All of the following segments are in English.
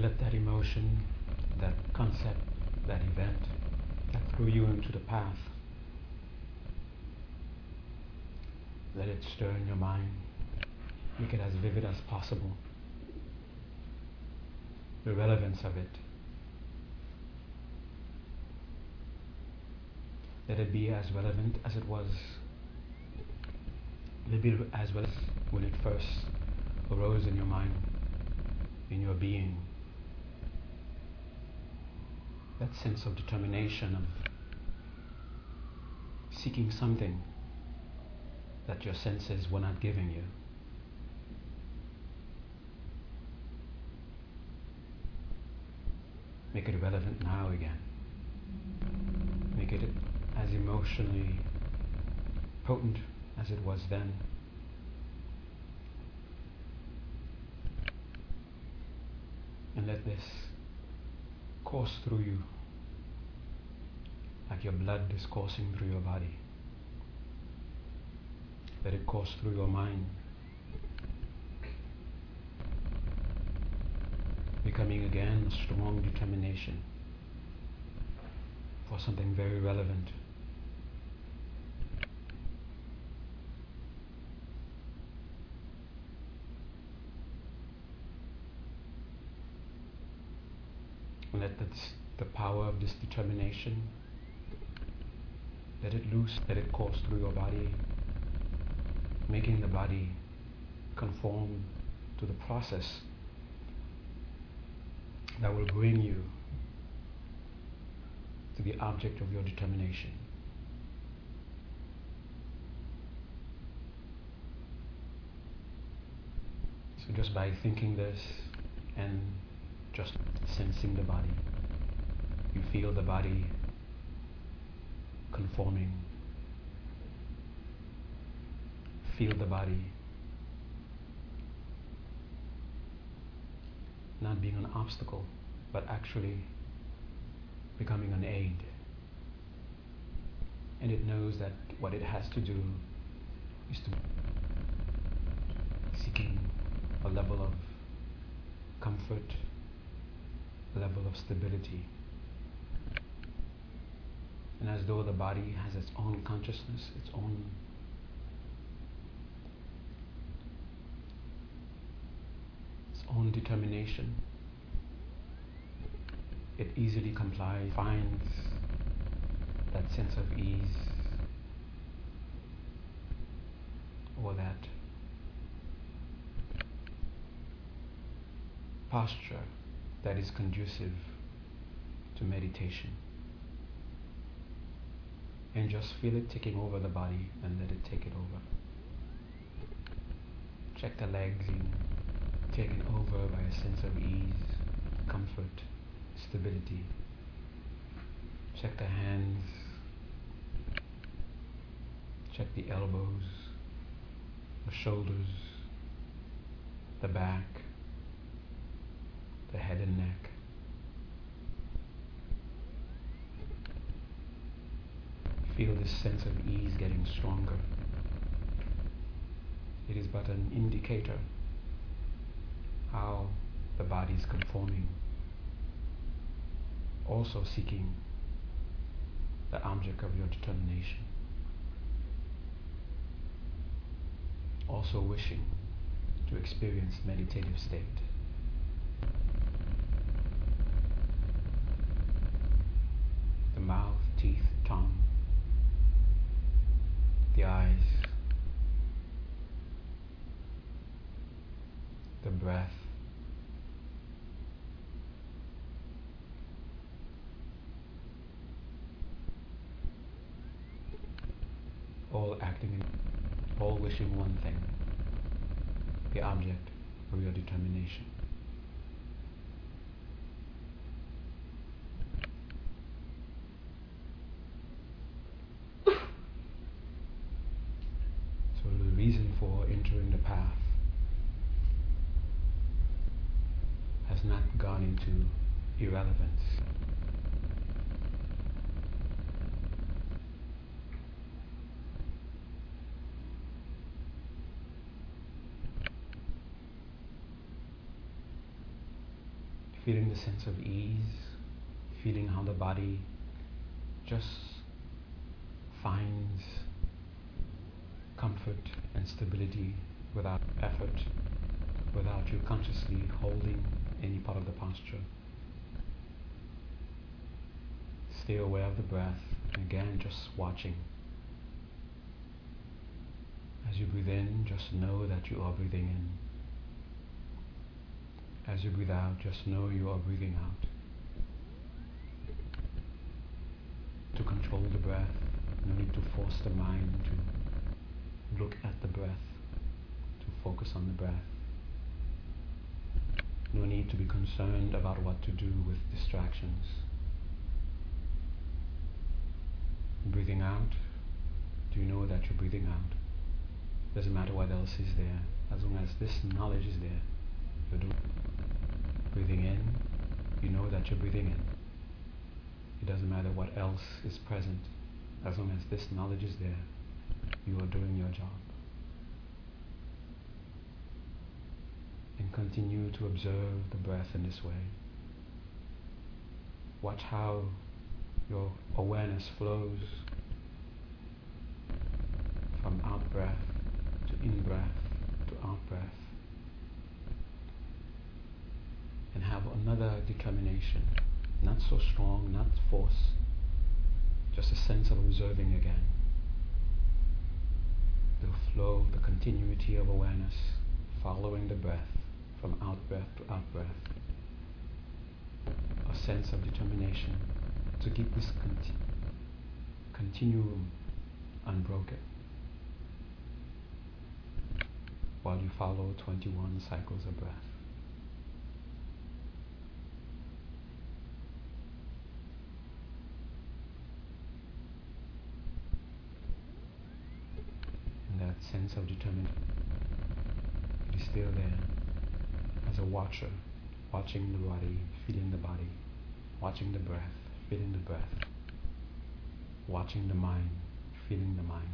Let that emotion, that concept, that event that threw you into the path, let it stir in your mind. Make it as vivid as possible. The relevance of it. Let it be as relevant as it was. Let it be as well as when it first arose in your mind, in your being. That sense of determination, of seeking something that your senses were not giving you. Make it relevant now again. Make it as emotionally potent as it was then. And let this course through you like your blood is coursing through your body. Let it course through your mind. Becoming again a strong determination for something very relevant. Let this, the power of this determination, let it loose, let it course through your body, making the body conform to the process that will bring you to the object of your determination. So just by thinking this and just sensing the body, you feel the body conforming. Feel the body not being an obstacle, but actually becoming an aid. And it knows that what it has to do is to seeking a level of comfort, level of stability. And as though the body has its own consciousness, its own its own determination, it easily complies, finds that sense of ease or that posture that is conducive to meditation. And just feel it taking over the body and let it take it over. Check the legs in, taken over by a sense of ease, comfort, stability. Check the hands, check the elbows, the shoulders, the back, the head and neck. Feel this sense of ease getting stronger. It is but an indicator how the body is conforming, also seeking the object of your determination, also wishing to experience meditative state. The mouth, teeth, tongue, the eyes, the breath, all acting, in, all wishing one thing, the object of your determination. So the reason for entering the path has not gone into irrelevance. feeling the sense of ease, feeling how the body just finds comfort and stability without effort, without you consciously holding any part of the posture. Stay aware of the breath, and again, just watching. As you breathe in, just know that you are breathing in. As you breathe out, just know you are breathing out. To control the breath, no need to force the mind to look at the breath, focus on the breath. No need to be concerned about what to do with distractions. Breathing out, do you know that you're breathing out? Doesn't matter what else is there, as long as this knowledge is there, you're doing breathing in, you know that you're breathing in. It doesn't matter what else is present, as long as this knowledge is there, you are doing your job. And continue to observe the breath in this way. Watch how your awareness flows from out breath to in breath to out breath. and have another determination, not so strong, not force, just a sense of observing again. The flow, the continuity of awareness, following the breath from out breath to out breath. A sense of determination to keep this conti- continuum unbroken while you follow 21 cycles of breath. That sense of determination. Is still there as a watcher, watching the body, feeling the body, watching the breath, feeling the breath, watching the mind, feeling the mind.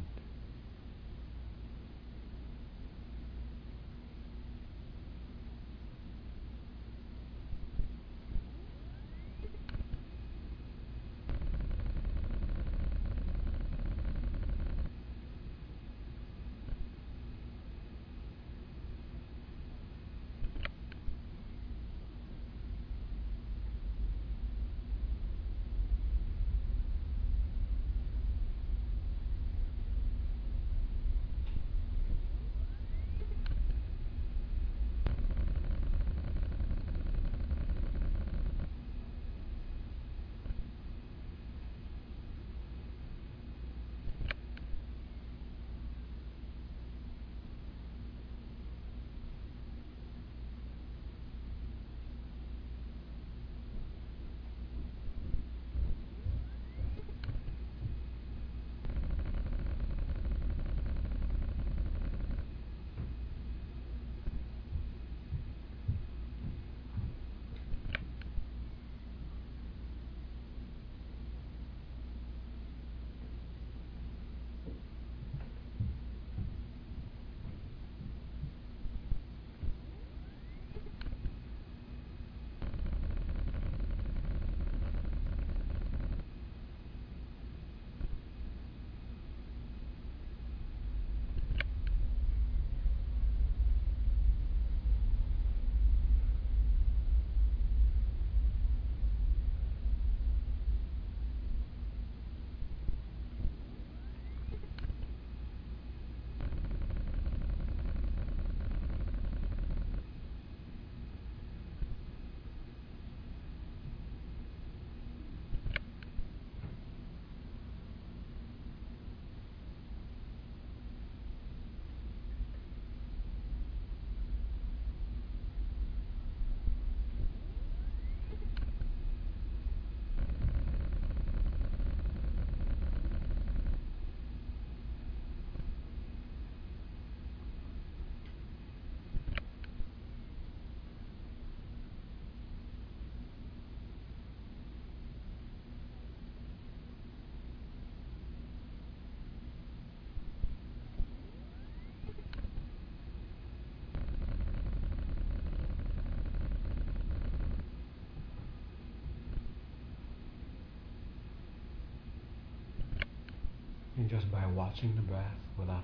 Just by watching the breath without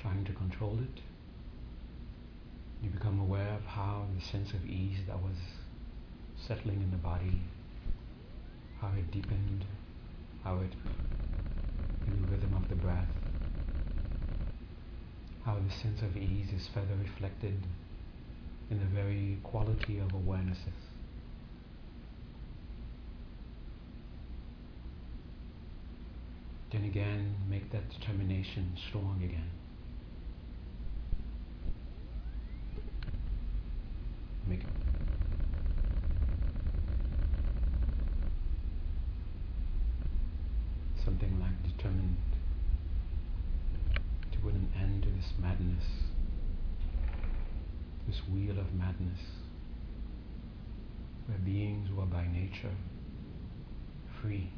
trying to control it, you become aware of how the sense of ease that was settling in the body, how it deepened, how it, in the rhythm of the breath, how the sense of ease is further reflected in the very quality of awarenesses. Then again, make that determination strong again. Make something like determined to put an end to this madness, this wheel of madness, where beings who are by nature free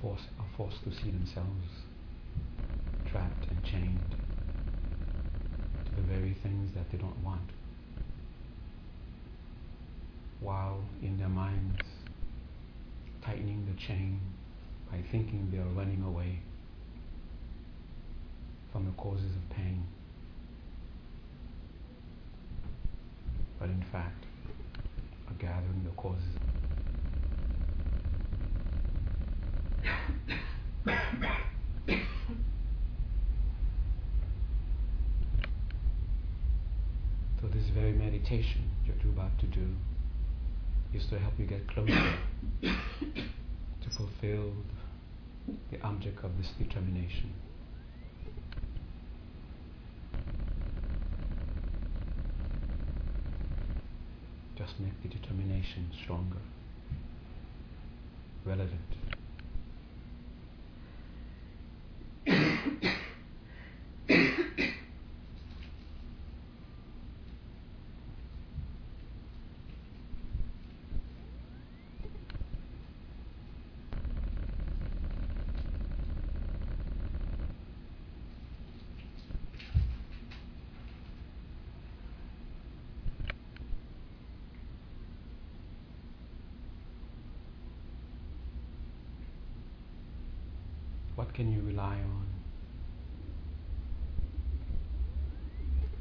force, are forced to see themselves trapped and chained to the very things that they don't want, while in their minds chain by thinking they are running away from the causes of pain. But in fact, are gathering the causes. so this very meditation you're about to do is to help you get closer to fulfill the object of this determination. Just make the determination stronger, relevant. What can you rely on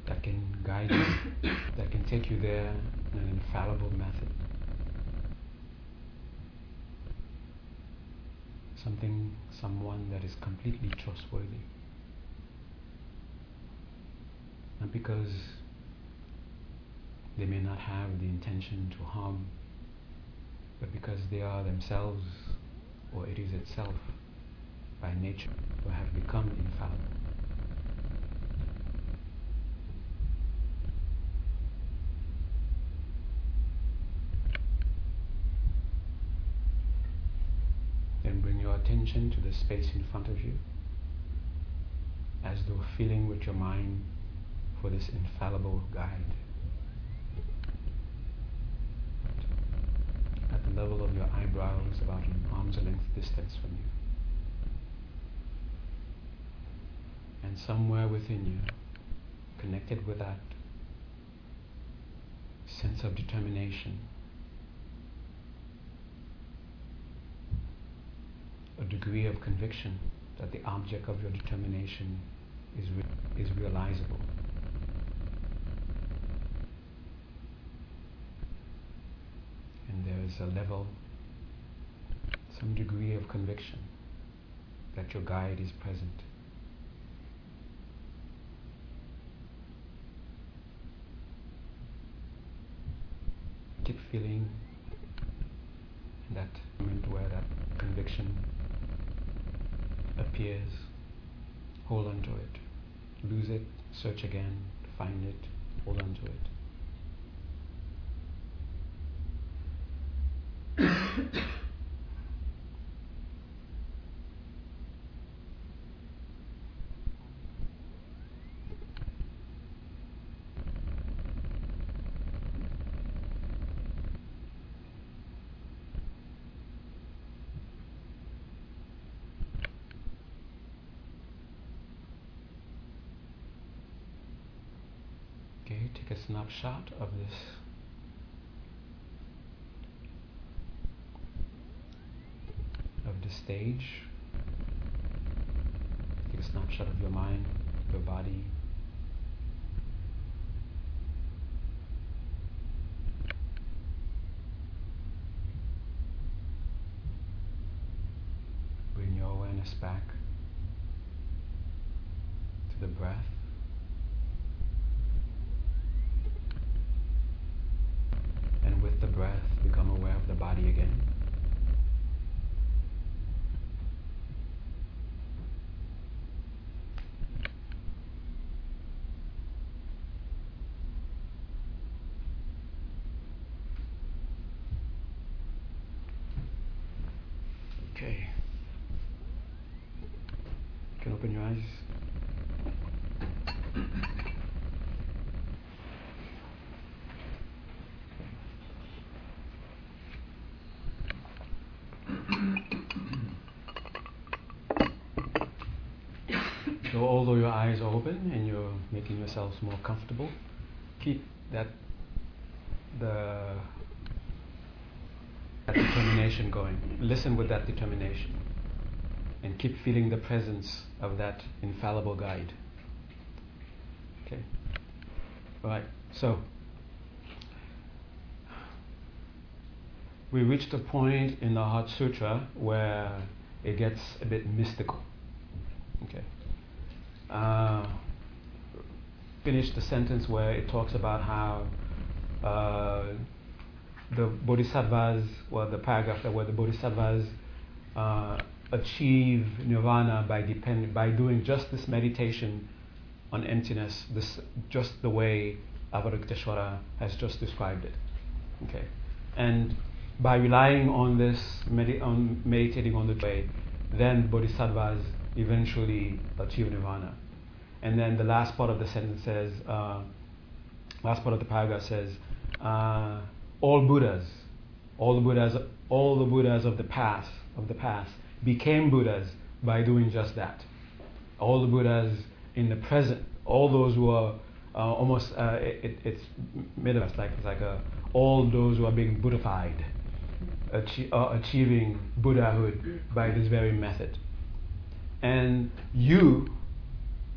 that can guide you, that can take you there in an infallible method? Something, someone that is completely trustworthy. Not because they may not have the intention to harm, but because they are themselves, or it is itself by nature who have become infallible. Then bring your attention to the space in front of you as though feeling with your mind for this infallible guide. At the level of your eyebrows, about an arm's length distance from you. And somewhere within you, connected with that sense of determination, a degree of conviction that the object of your determination is, re- is realizable. And there is a level, some degree of conviction that your guide is present. Keep feeling that moment where that conviction appears. Hold on to it. Lose it, search again, find it, hold on to it. Okay, snapshot of this. Of the stage. Take a snapshot of your mind, your body. Bring your awareness back to the breath. And with the breath, become aware of the body again. Okay. You can open your eyes. So although your eyes are open and you're making yourselves more comfortable, keep that the that determination going. Listen with that determination. And keep feeling the presence of that infallible guide. Okay? Alright, so we reached a point in the Heart Sutra where it gets a bit mystical. Okay. Uh, finish the sentence where it talks about how uh, the bodhisattvas, well, the paragraph that where the bodhisattvas uh, achieve nirvana by depend by doing just this meditation on emptiness, this just the way Avalokiteshvara has just described it. Okay, and by relying on this, on meditating on the way, then bodhisattvas eventually achieve nirvana. And then the last part of the sentence says, uh, last part of the paragraph says. Uh, all Buddhas, all the Buddhas, all the Buddhas of the past, of the past, became Buddhas by doing just that. All the Buddhas in the present, all those who are uh, almost, uh, it, it's made of us like it's like a, all those who are being Buddhified, achi- are achieving Buddhahood by this very method. And you,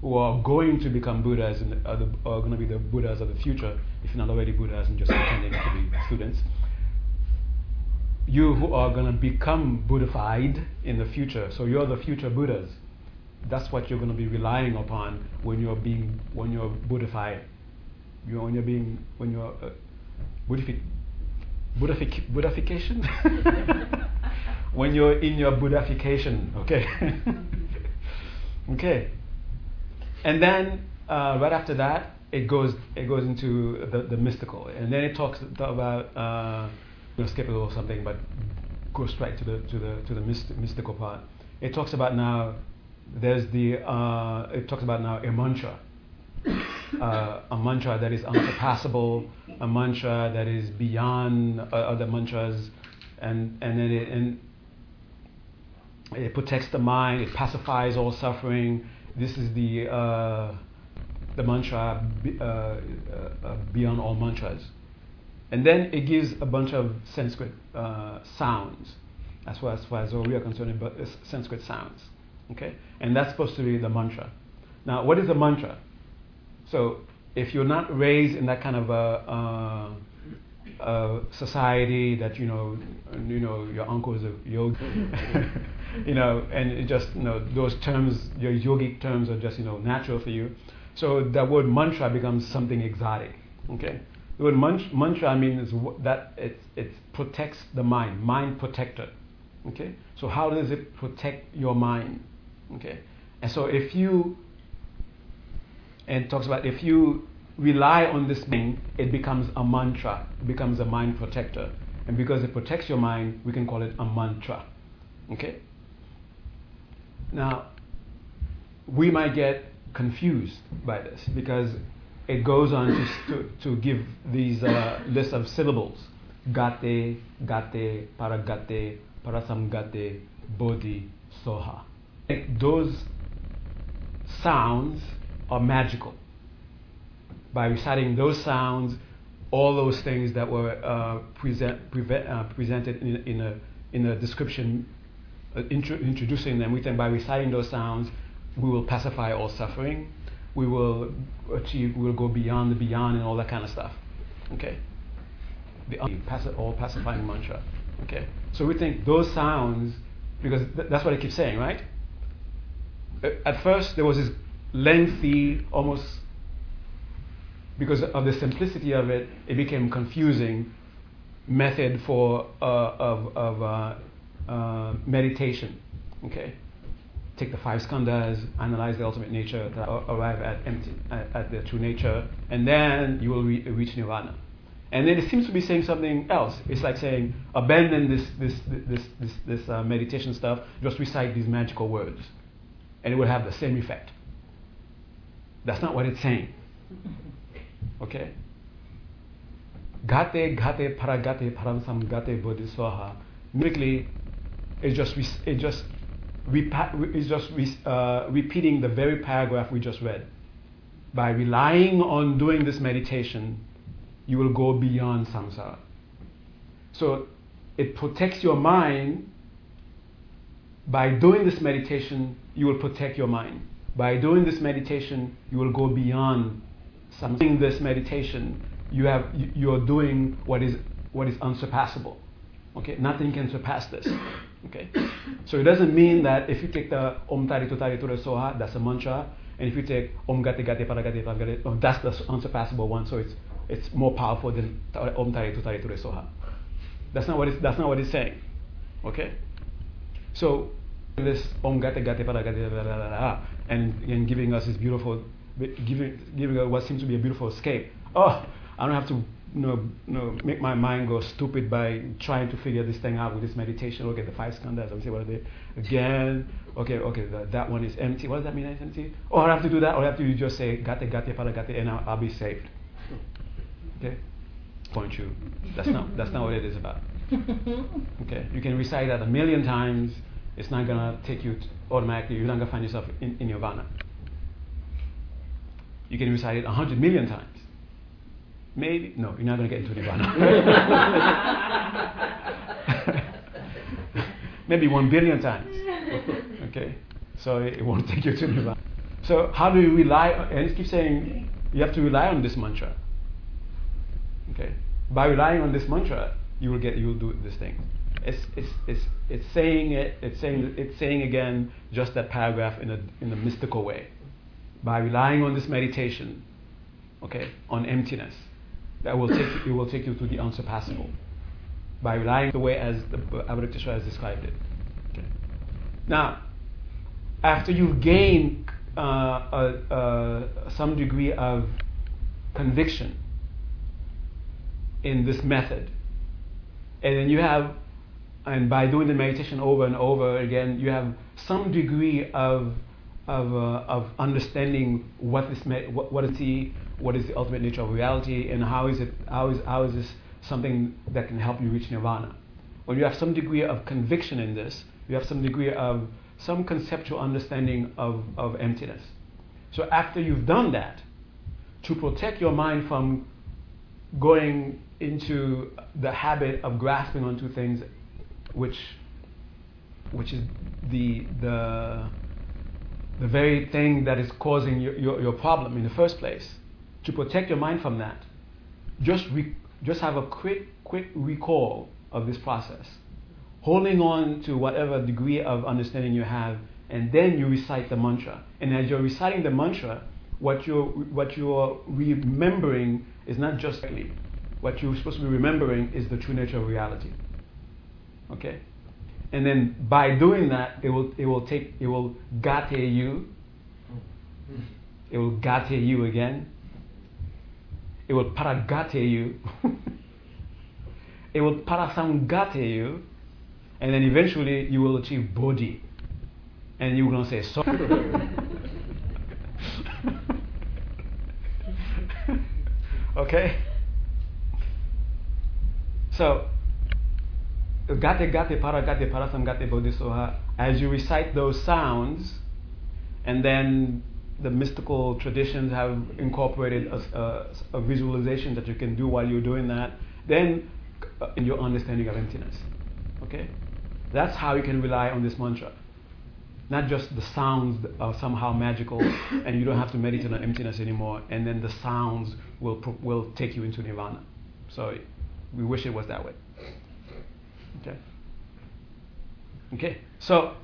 who are going to become Buddhas and are, are going to be the Buddhas of the future, if you're not already Buddhas and just pretending to be students, you who are going to become Buddhified in the future, so you're the future Buddhas. That's what you're going to be relying upon when you're being when you're Buddhified. You when you're being when you're uh, Buddhific, Buddhific, Buddhification. when you're in your Buddhification, okay. okay. And then uh, right after that, it goes it goes into the, the mystical, and then it talks about uh, you know, little something, but go straight to the to the to the myst- mystical part. It talks about now. There's the uh, it talks about now a mantra, uh, a mantra that is unsurpassable, a mantra that is beyond uh, other mantras, and and then it, and it protects the mind, it pacifies all suffering. This is the uh, the mantra uh, uh, beyond all mantras. And then it gives a bunch of Sanskrit uh, sounds, as far as, far as we are concerned, but Sanskrit sounds. Okay? And that's supposed to be the mantra. Now, what is a mantra? So, if you're not raised in that kind of a, a society that you know, you know, your uncles are yogi, you know, and just you know those terms, your yogic terms are just you know natural for you. So that word mantra becomes something exotic. Okay, the word mantra I mean is that it it protects the mind, mind protector. Okay, so how does it protect your mind? Okay, and so if you and talks about if you rely on this thing, it becomes a mantra, it becomes a mind protector, and because it protects your mind, we can call it a mantra. Okay. Now, we might get confused by this because it goes on to, to, give these uh, lists of syllables gate, gate, paragate, parasamgate, bodhi, soha. Those sounds are magical. By reciting those sounds, all those things that were uh, present, preve- uh, presented in, in, a, in a description, uh, intro- introducing them, we think by reciting those sounds, we will pacify all suffering, we will achieve, we will go beyond the beyond and all that kind of stuff. Okay? The all pacifying mantra. Okay? So we think those sounds, because th- that's what I keep saying, right? At first, there was this lengthy, almost because of the simplicity of it, it became confusing method for uh, of, of uh, uh, meditation. Okay, take the five skandhas, analyze the ultimate nature, arrive at empty, at, at, the true nature, and then you will re- reach nirvana. And then it seems to be saying something else. It's like saying, abandon this this this this, this uh, meditation stuff. Just recite these magical words, and it will have the same effect. That's not what it's saying. Okay? Gate, gate, paragate, paramsam, gate, bodhiswaha. Musically, it just, it just, it's just uh, repeating the very paragraph we just read. By relying on doing this meditation, you will go beyond samsara. So it protects your mind. By doing this meditation, you will protect your mind. By doing this meditation, you will go beyond something. This meditation, you have you're doing what is what is unsurpassable. Okay, nothing can surpass this. Okay, so it doesn't mean that if you take the Om Tari Tutari Ture Soha, that's a mantra, and if you take Om Gate Gate Paragate Paragate, oh, that's the unsurpassable one. So it's it's more powerful than Om Tari Tutari Ture Soha. That's not what it's that's not what it's saying. Okay, so this Om Gate Gate Paragate and, and giving us this beautiful giving giving us what seems to be a beautiful escape. Oh, I don't have to you know, you know, make my mind go stupid by trying to figure this thing out with this meditation. Look at the five skandhas. Let me see what are they again. Okay, okay, the, that one is empty. What does that mean? It's empty. Oh, I have to do that, or I have to just say gate gate para gate, and I'll, I'll be saved. Okay, point you. That's not that's not what it is about. Okay, you can recite that a million times. It's not gonna take you automatically. You're not gonna find yourself in, in nirvana. You can recite it a hundred million times. Maybe no, you're not gonna get into nirvana. Maybe one billion times. Okay, so it, it won't take you to nirvana. So how do you rely? On, and it keeps saying you have to rely on this mantra. Okay, by relying on this mantra, you will get you will do this thing. It's, it's, it's, it's saying it, it's saying, it's saying again just that paragraph in a, in a mystical way. By relying on this meditation, okay, on emptiness, that will take you, it will take you to the unsurpassable. By relying the way as the Avalokiteshvara has described it. Okay. Now, after you've gained uh, uh, uh, some degree of conviction in this method, and then you have and by doing the meditation over and over again, you have some degree of of, uh, of understanding what this me- what, what is the what is the ultimate nature of reality and how is it how is how is this something that can help you reach nirvana. When you have some degree of conviction in this, you have some degree of some conceptual understanding of, of emptiness. So after you've done that, to protect your mind from going into the habit of grasping onto things which which is the the the very thing that is causing your, your, your, problem in the first place. To protect your mind from that, just re, just have a quick quick recall of this process, holding on to whatever degree of understanding you have, and then you recite the mantra. And as you're reciting the mantra, what you're what you're remembering is not just what you're supposed to be remembering is the true nature of reality. Okay? And then by doing that, it will it will take it will gate you. It will gate you again. It will paragate you. it will parasangate you. And then eventually you will achieve bodhi. And you're gonna say sorry. Okay? So gate gate para gate parasam gate bodhisoha, as you recite those sounds, and then the mystical traditions have incorporated a, a, a visualization that you can do while you're doing that, then uh, in your understanding of emptiness. Okay? That's how you can rely on this mantra. not just the sounds are somehow magical and you don't have to meditate on emptiness anymore, and then the sounds will, will take you into nirvana. So we wish it was that way. Okay? Okay, so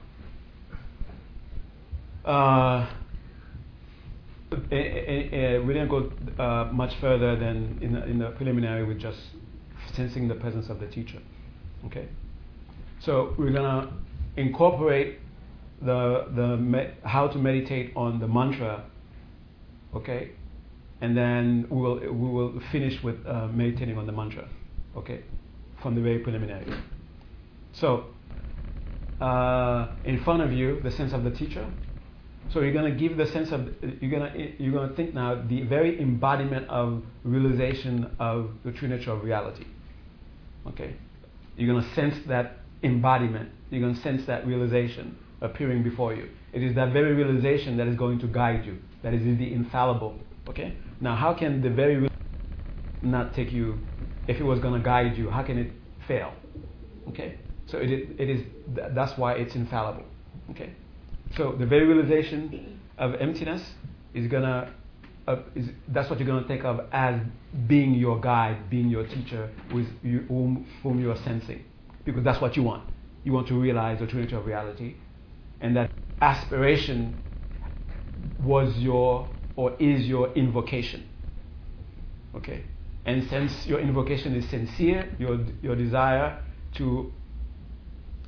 uh, we didn't go uh, much further than in the, in the preliminary with just sensing the presence of the teacher. Okay? So we're to incorporate the, the me- how to meditate on the mantra, okay? And then we will, we will finish with uh, meditating on the mantra, okay? From the very preliminary. So, uh, in front of you, the sense of the teacher. So you're to give the sense of you're to you're to think now the very embodiment of realization of the true nature of reality. Okay, you're to sense that embodiment. You're to sense that realization appearing before you. It is that very realization that is going to guide you. That is the infallible. Okay. Now, how can the very not take you? If it was to guide you, how can it fail? Okay. So it is, it is that's why it's infallible. Okay. So the very realization of emptiness is gonna uh, is, that's what you're gonna think of as being your guide, being your teacher, with you, whom, whom you are sensing, because that's what you want. You want to realize the nature of reality, and that aspiration was your or is your invocation. Okay, and since your invocation is sincere, your your desire to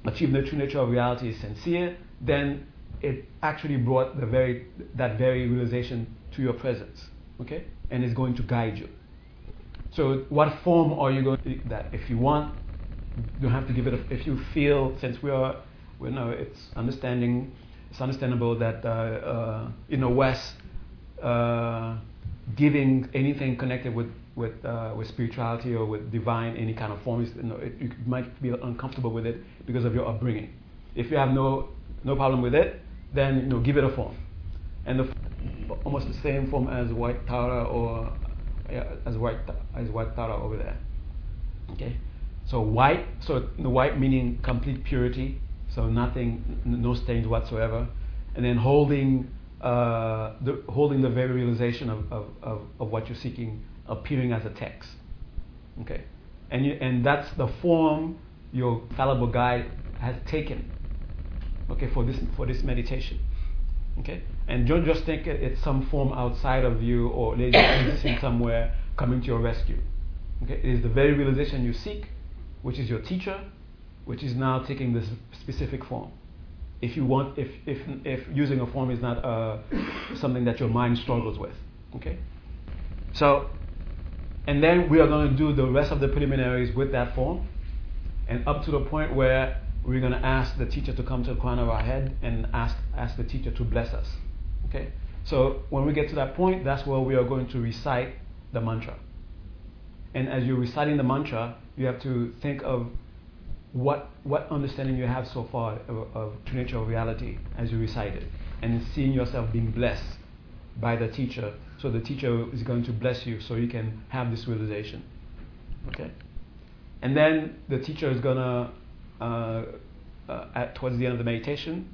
achieve the true nature of reality is sincere, then it actually brought the very that very realization to your presence. Okay, and it's going to guide you. So, what form are you going to that? If you want, you don't have to give it. A, if you feel, since we are, we know it's understanding, it's understandable that uh, uh, in the West, uh, giving anything connected with with uh, with spirituality or with divine any kind of form, you, know, it, you might be uncomfortable with it because of your upbringing. If you have no no problem with it, then you know give it a form, and the, almost the same form as white Tara or yeah, as white as white Tara over there. Okay, so white, so the white meaning complete purity, so nothing, no stains whatsoever, and then holding uh, the holding the very realization of, of, of, of what you're seeking appearing as a text. Okay, and you, and that's the form your fallible guide has taken. Okay, for this for this meditation. Okay, and don't just think it's some form outside of you or existing somewhere coming to your rescue. Okay, it is the very realization you seek, which is your teacher, which is now taking this specific form. If you want, if if if using a form is not uh, something that your mind struggles with. Okay, so and then we are going to do the rest of the preliminaries with that form, and up to the point where we're going to ask the teacher to come to the corner of our head and ask, ask the teacher to bless us. Okay? So when we get to that point, that's where we are going to recite the mantra. And as you're reciting the mantra, you have to think of what, what understanding you have so far of, of true nature of reality as you recite it. And seeing yourself being blessed by the teacher. So the teacher is going to bless you so you can have this realization. Okay? And then the teacher is going to uh, uh, at, towards the end of the meditation,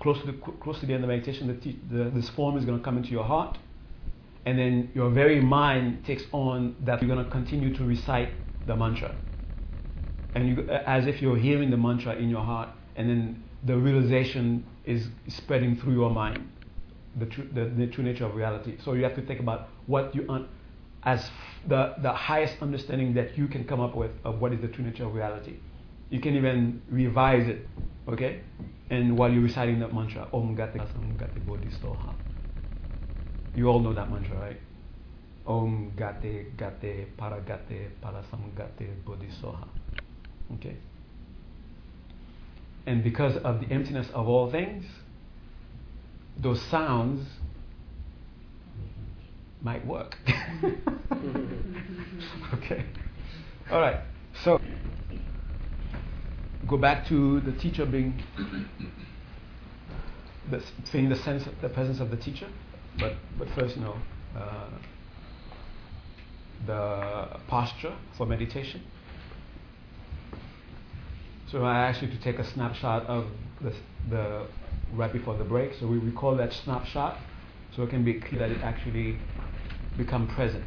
close to the, close to the end of the meditation, the, the, this form is going to come into your heart, and then your very mind takes on that you're going to continue to recite the mantra, and you, as if you're hearing the mantra in your heart, and then the realization is spreading through your mind, the true, the, the true nature of reality. So you have to think about what you un- as the, the highest understanding that you can come up with of what is the true nature of reality you can even revise it, okay? And while you're reciting that mantra, Om Gate Sam Gate Bodhisoha. You all know that mantra, right? Om Gate Gate Paragate Parasam Gate Bodhisoha. Okay? And because of the emptiness of all things, those sounds might work. okay. All right. So go back to the teacher being the, feeling the sense the presence of the teacher but but first you know uh, the posture for meditation So I ask you to take a snapshot of the, the right before the break. So we recall that snapshot so it can be clear that it actually become present.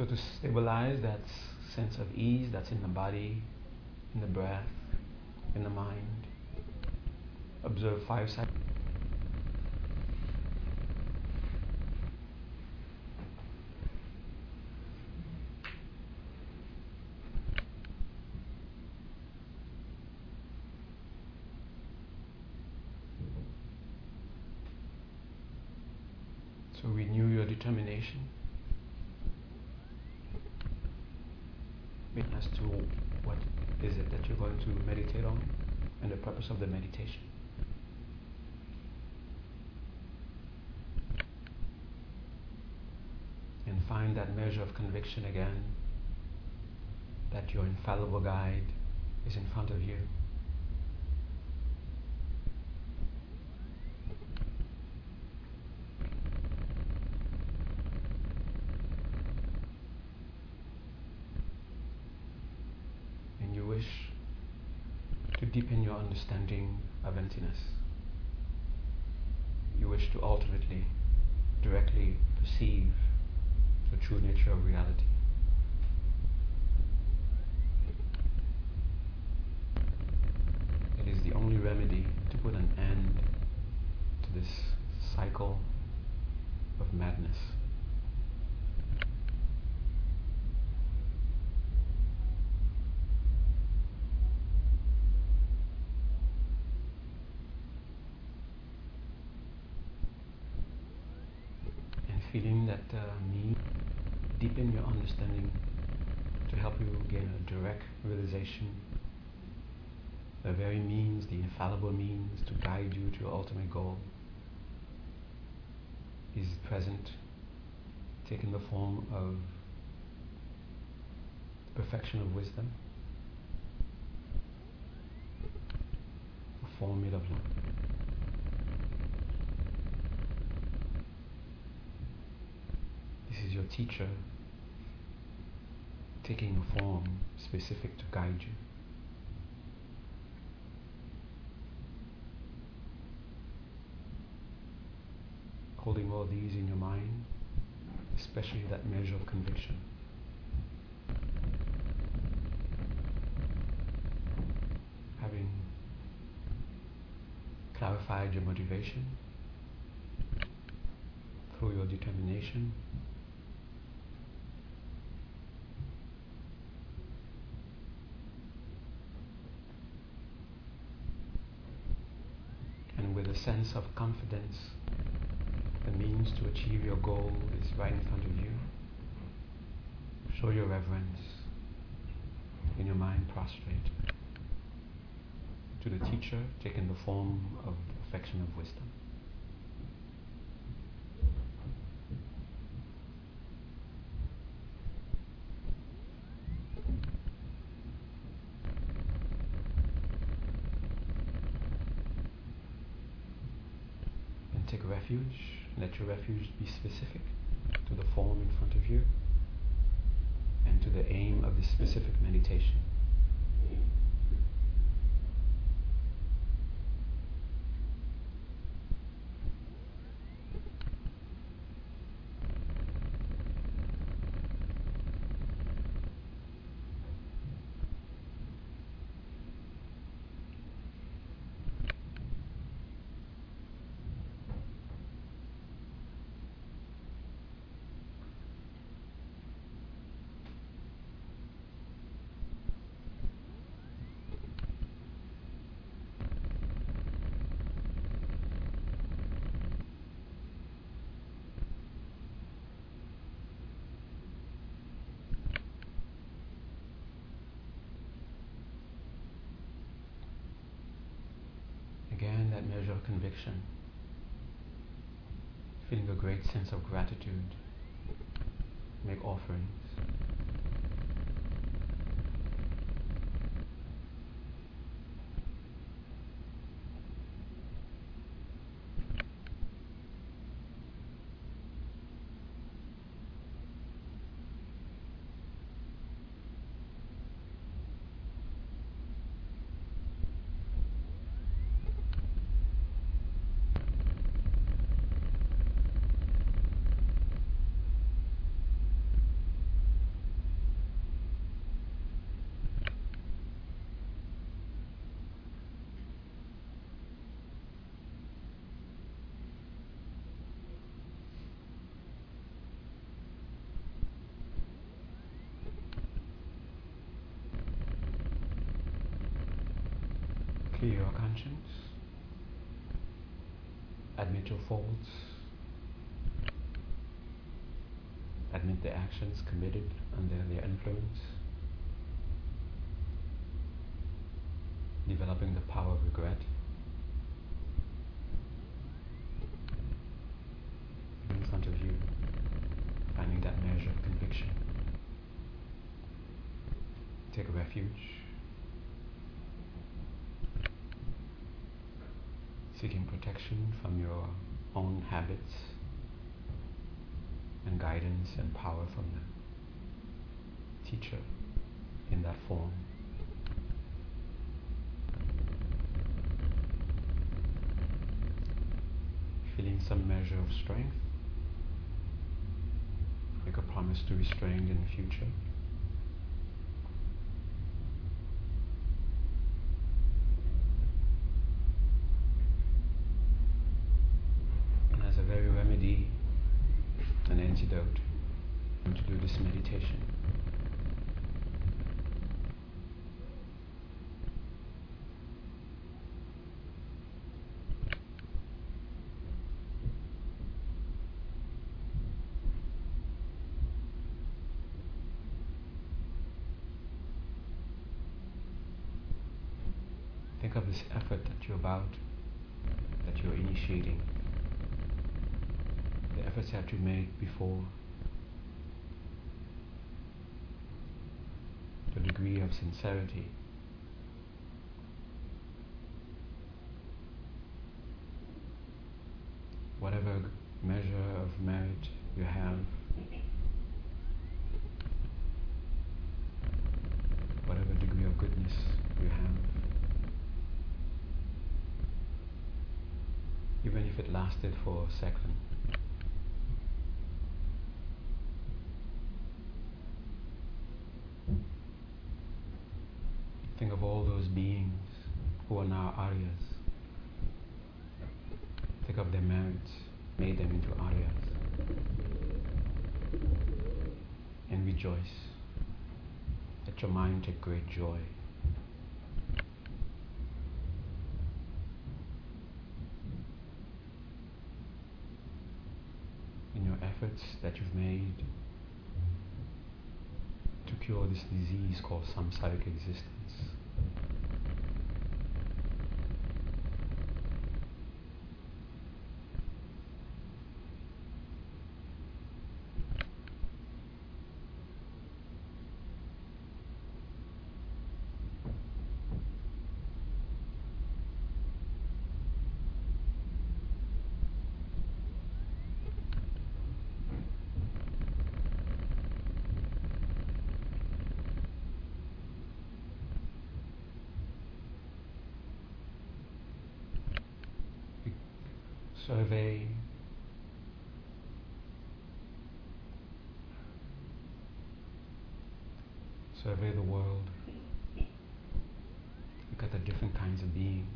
So to stabilize that sense of ease that's in the body, in the breath, in the mind, observe five seconds. So renew your determination. as to what is it that you're going to meditate on and the And find that measure of conviction again that your infallible guide is in front of you. And you wish to deepen your understanding of emptiness. You wish to ultimately, directly perceive the true nature of reality. It is the only remedy to put an end to this cycle of madness. Feeling that uh, me deepen your understanding to help you gain a direct realization the very means, the infallible means to guide you to your ultimate goal is present, taking the form of the perfection of wisdom, a form made of love. Is your teacher taking a form specific to guide you. Holding all these in your mind, especially that measure of conviction. Having clarified your motivation through your determination. Sense of confidence, the means to achieve your goal is right in front of you. Show your reverence in your mind prostrate to the teacher taking the form of perfection of wisdom. refuge. Let refuge be specific to the form in front of you and to the aim of this specific meditation. Again that measure of conviction, feeling a great sense of gratitude, make offerings. Clear your Admit your faults. Admit the actions committed under their influence. Developing the power of regret. In front of you, finding that measure of conviction. Take refuge. Seeking protection from your own habits and guidance and power from the teacher in that form. Feeling some measure of strength, make a promise to strength in the future. to do this meditation. Think of this effort that you're about, that you're initiating, the efforts you made before the degree of sincerity. Whatever measure of merit you have, whatever degree of goodness you have, even if it lasted for a second. Think of all those beings who are now Aryas. Think of their merits, made them into Aryas. And rejoice. Let your mind take great joy. In your efforts that you've made to cure this disease called samsaric existence. Survey. Survey the world. Look at the different kinds of beings.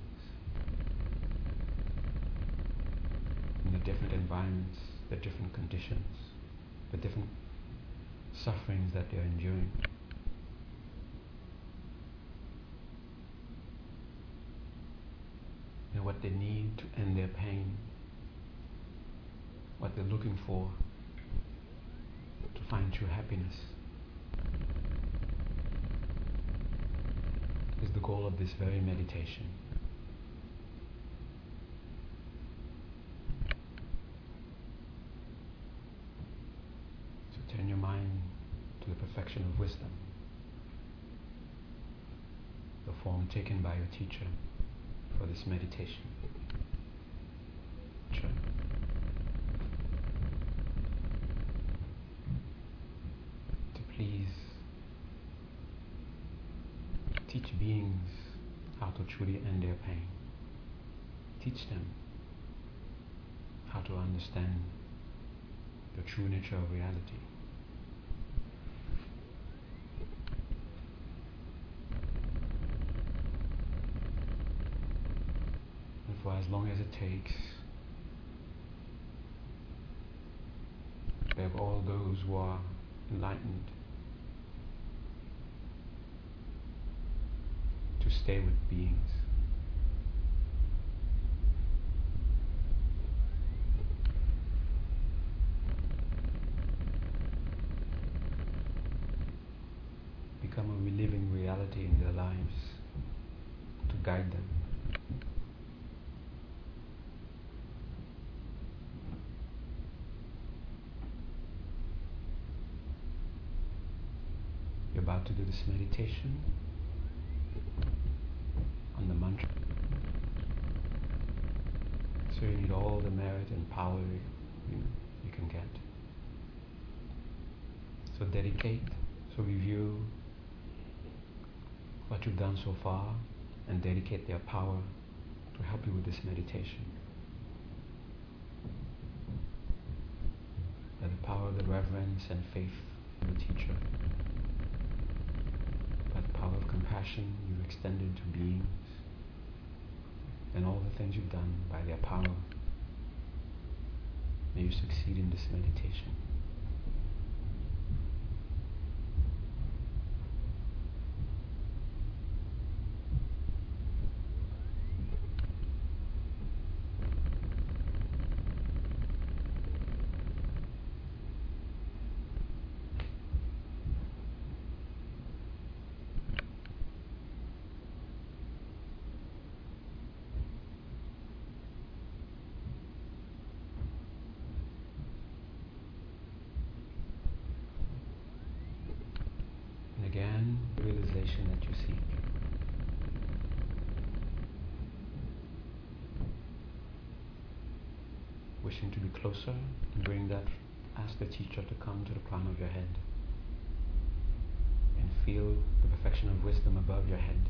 In the different environments the different conditions the different sufferings that they're enduring. And what they need to end their pain what they're looking for to find true happiness. Is the goal of this very meditation. So turn your mind to the perfection of wisdom, the form taken by your teacher for this meditation. Truly end their pain. Teach them how to understand the true nature of reality. And for as long as it takes, we have all those who are enlightened to stay with beings. Become a living reality in their lives to guide them. You're about to do this meditation on the mantra. So you need and power you, you can get. So dedicate, so review what you've done so far and dedicate their power to help you with this meditation. By the power of the reverence and faith of the teacher, by the power of compassion you've extended to beings, and all the things you've done by their power, may you succeed in this meditation. And again, the realization that you seek. Wishing to be closer, and bring that, ask the teacher to come to the crown of your head and feel the perfection of wisdom above your head.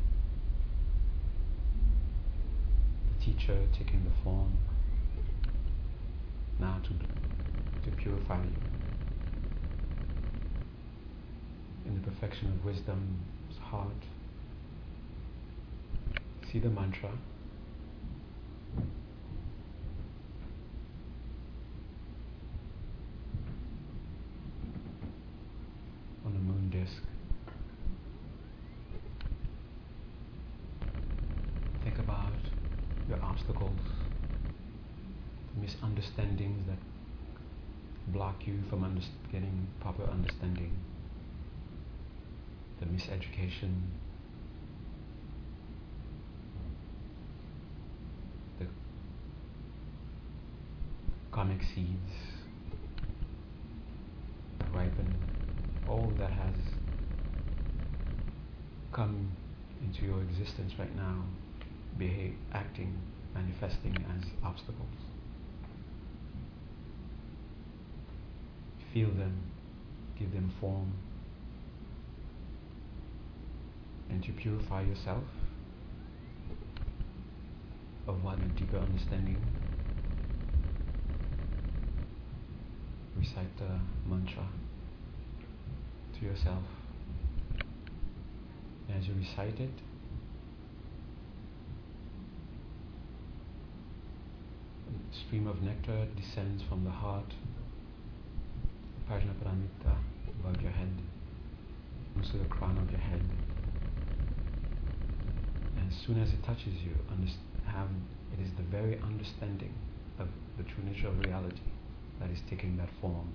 The teacher taking the form now to, to purify you in the perfection of wisdom's heart. See the mantra. On the moon disk. Think about your obstacles, the misunderstandings that block you from underst- getting proper understanding the miseducation, the karmic seeds ripen, all that has come into your existence right now, behave, acting, manifesting as obstacles. Feel them, give them form, and to purify yourself of one a deeper understanding. Recite the mantra to yourself. And as you recite it, a stream of nectar descends from the heart, Prajnaparamita, above your head, comes to the crown of your head as soon as it touches you, have, it is the very understanding of the true nature of reality that is taking that form.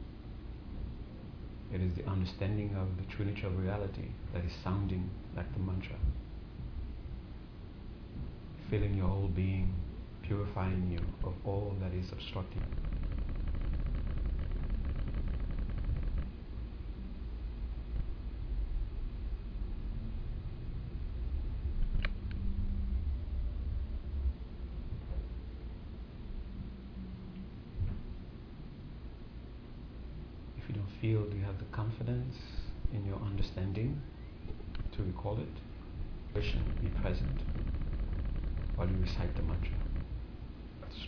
It is the understanding of the true nature of reality that is sounding like the mantra. Filling your whole being, purifying you of all that is obstructing. If you don't feel, do you have the confidence in your understanding to recall it? Vision, be present while you recite the mantra.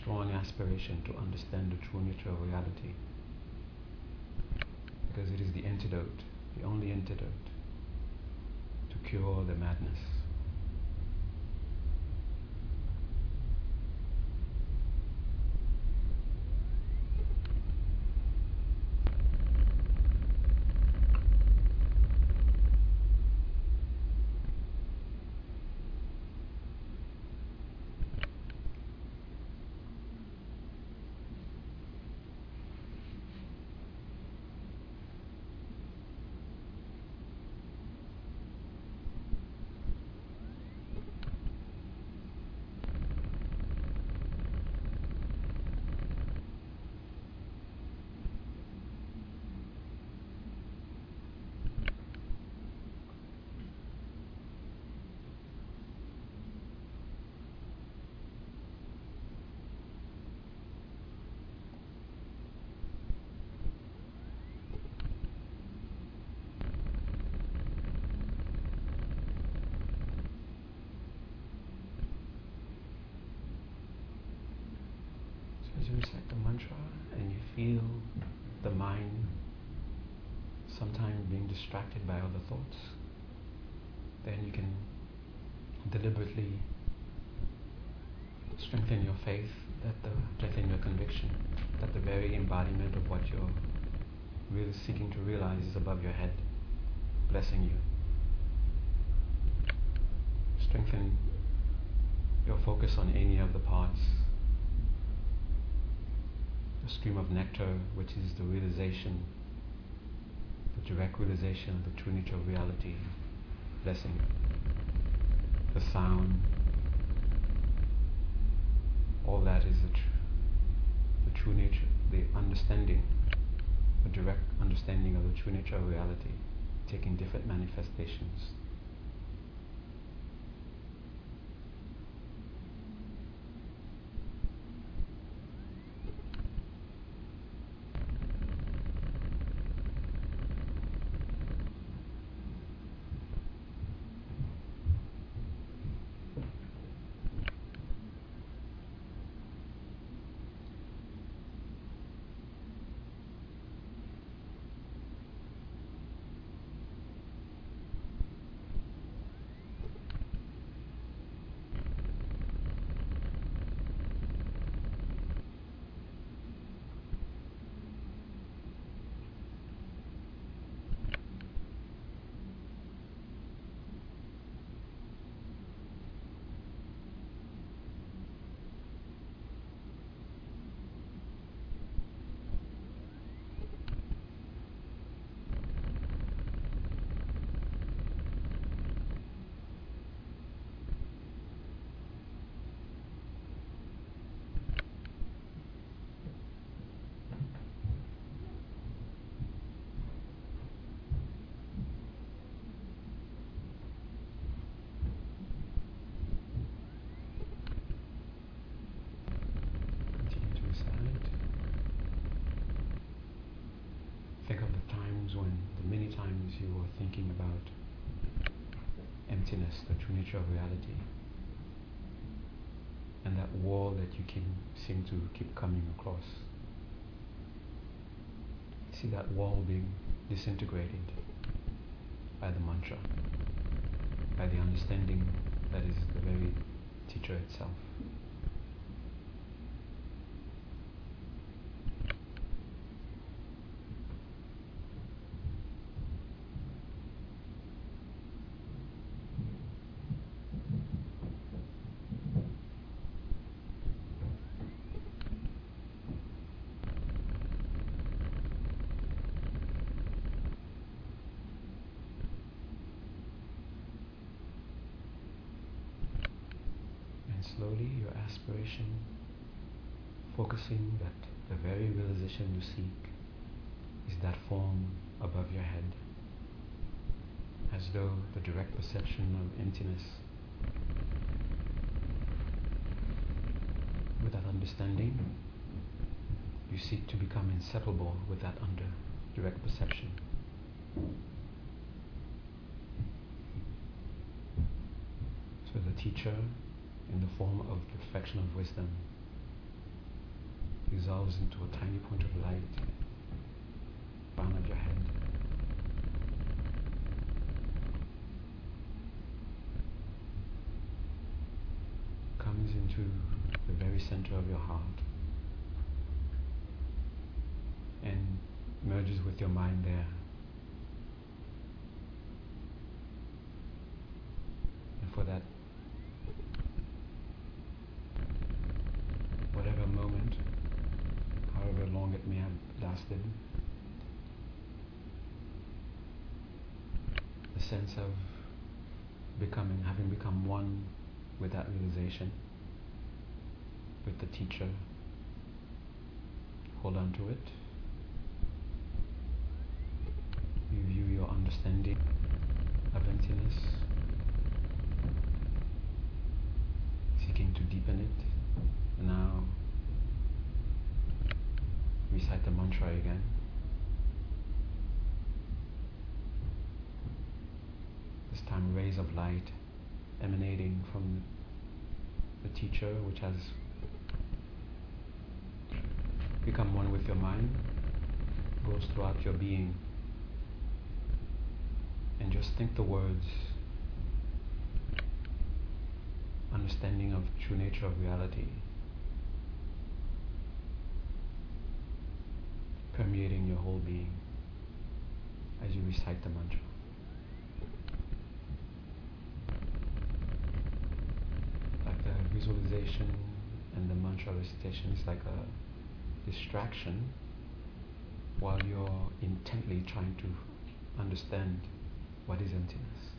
Strong aspiration to understand the true nature of reality. Because it is the antidote, the only antidote to cure the madness. as you recite the mantra and you feel the mind sometimes being distracted by other thoughts, then you can deliberately strengthen your faith, that the strengthen your conviction that the very embodiment of what you're really seeking to realize is above your head, blessing you. Strengthen your focus on any of the parts a stream of nectar, which is the realization, the direct realization of the true nature of reality, blessing, the sound, all that is the, tr- the true nature, the understanding, the direct understanding of the true nature of reality, taking different manifestations. Continue to recite. Think of the times when, the many times you were thinking about emptiness, the true nature of reality, and that wall that you keep, seem to keep coming across. See that wall being disintegrated by the mantra, by the understanding that is the very teacher itself. And slowly your aspiration, focusing that the very realization you seek is that form above your head, as though the direct perception of emptiness. With that understanding, you seek to become inseparable with that under direct perception. So the teacher, in the form of perfection of wisdom, dissolves into a tiny point of light, crown your head. Comes into the very center of your heart and merges with your mind there. And for that, whatever moment, however long it may have lasted, the sense of becoming, having become one with that realization, with the teacher, hold on to it. You view your understanding of emptiness, seeking to deepen it. Now, recite the mantra again. This time, rays light emanating from the teacher, which has become one with your mind, goes throughout your being and just think the words understanding of true nature of reality permeating your whole being as you recite the mantra. Like the visualization and the mantra recitation is like a distraction while you're intently trying to understand what is emptiness?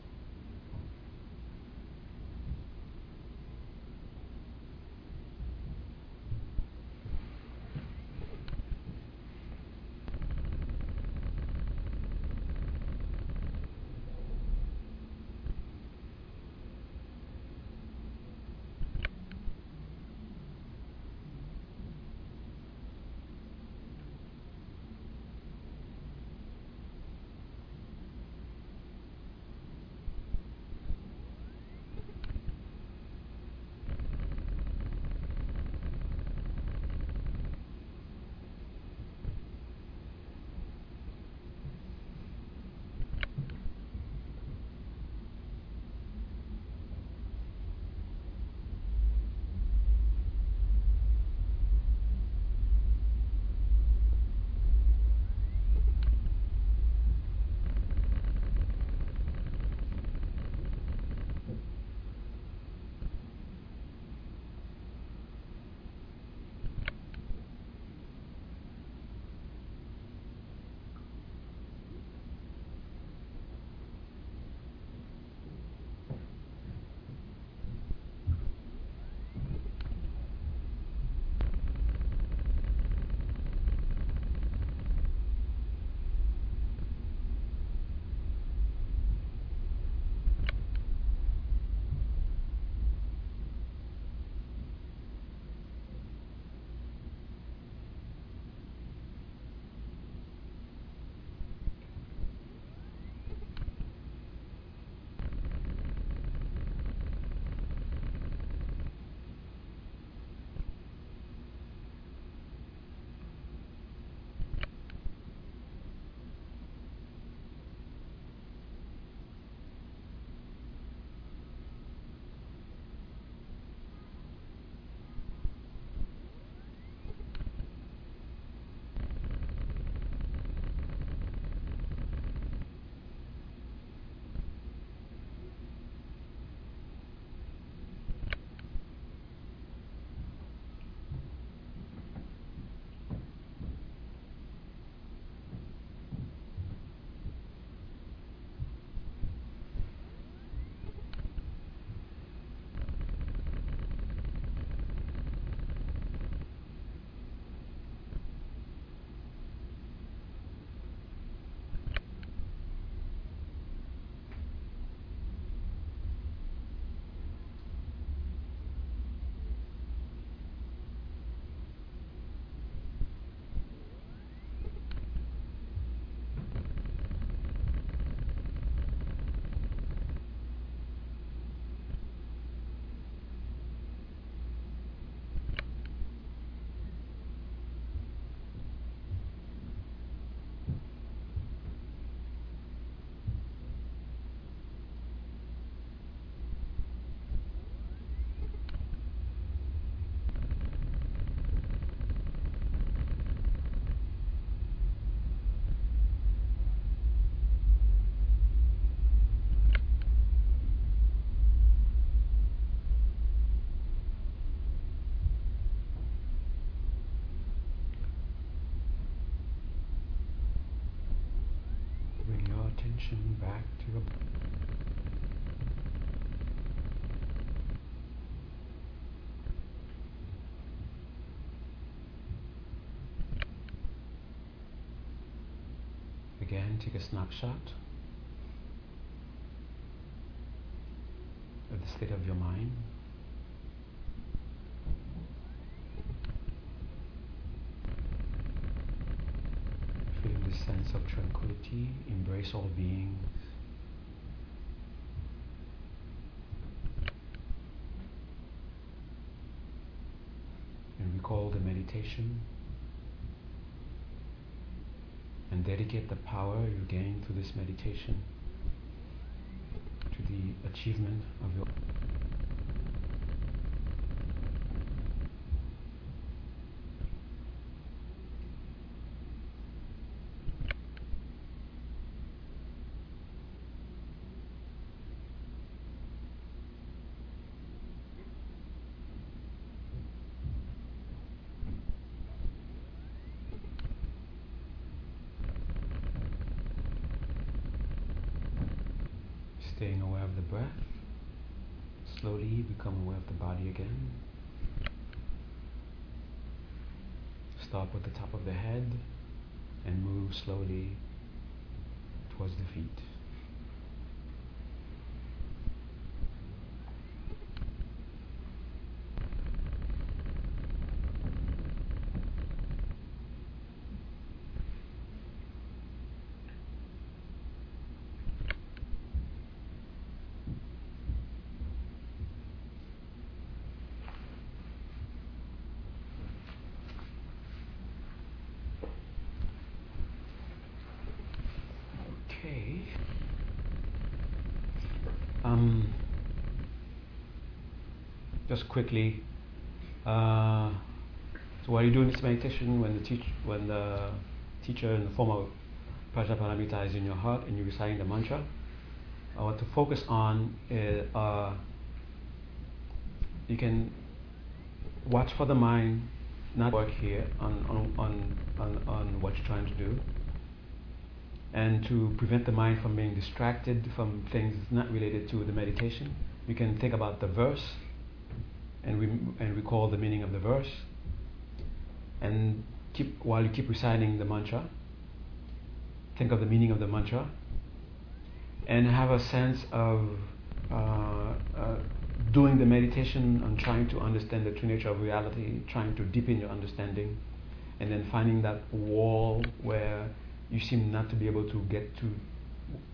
Attention back to Again, take a snapshot of the state of your mind. Feeling this sense of tranquility, all beings. And recall the meditation and dedicate the power you gain through this meditation to the achievement of your staying aware of the breath. Slowly become aware of the body again. Stop at the top of the head and move slowly towards the feet. Okay. Um, just quickly, uh, so while you're doing this meditation, when the teach, when the teacher in the form of Prajnaparamita is in your heart and you're reciting the mantra, uh, what to focus on is uh, you can watch for the mind not work here on, on, on, on, on what you're trying to do and to prevent the mind from being distracted from things not related to the meditation, you can think about the verse and, re- and recall the meaning of the verse. And keep while you keep reciting the mantra, think of the meaning of the mantra, and have a sense of uh, uh, doing the meditation and trying to understand the true nature of reality, trying to deepen your understanding, and then finding that wall where you seem not to be able to get to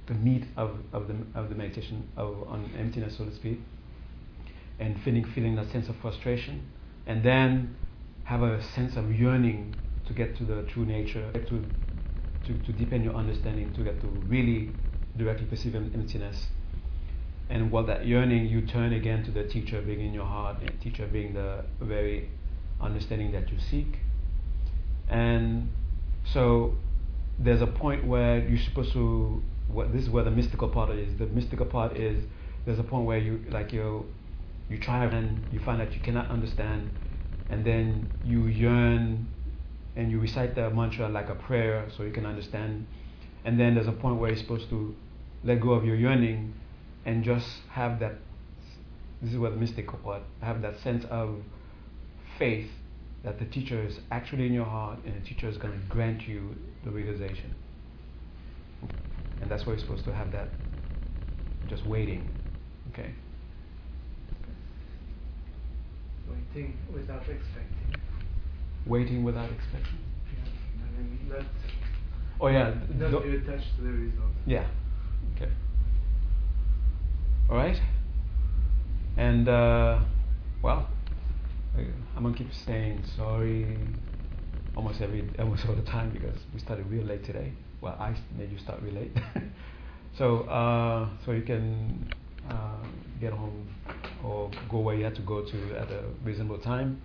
the meat of, of the of the meditation of on emptiness, so to speak, and feeling feeling that sense of frustration, and then have a sense of yearning to get to the true nature, to to, to deepen your understanding, to get to really directly perceive emptiness. And while that yearning, you turn again to the teacher being in your heart, and teacher being the very understanding that you seek. And so there's a point where you're supposed to what this is where the mystical part is the mystical part is there's a point where you like you you try and you find that you cannot understand and then you yearn and you recite the mantra like a prayer so you can understand and then there's a point where you're supposed to let go of your yearning and just have that this is where the mystical part have that sense of faith that the teacher is actually in your heart and the teacher is going to grant you the realization. And that's where you're supposed to have that just waiting. Okay? Waiting without expecting. Waiting without expecting. Yeah. I mean, not, Oh, yeah. not do- be attached to the result. Yeah. Okay. All right. And uh, well, I- I'm gonna keep saying sorry almost every almost all the time because we started real late today. Well, I made you start real late. so uh, so you can uh, get home or go where you had to go to at a reasonable time.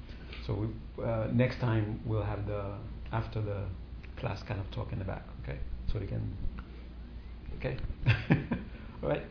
So we, uh, next time we'll have the after the class kind of talk in the back. Okay. So we can Okay? All right?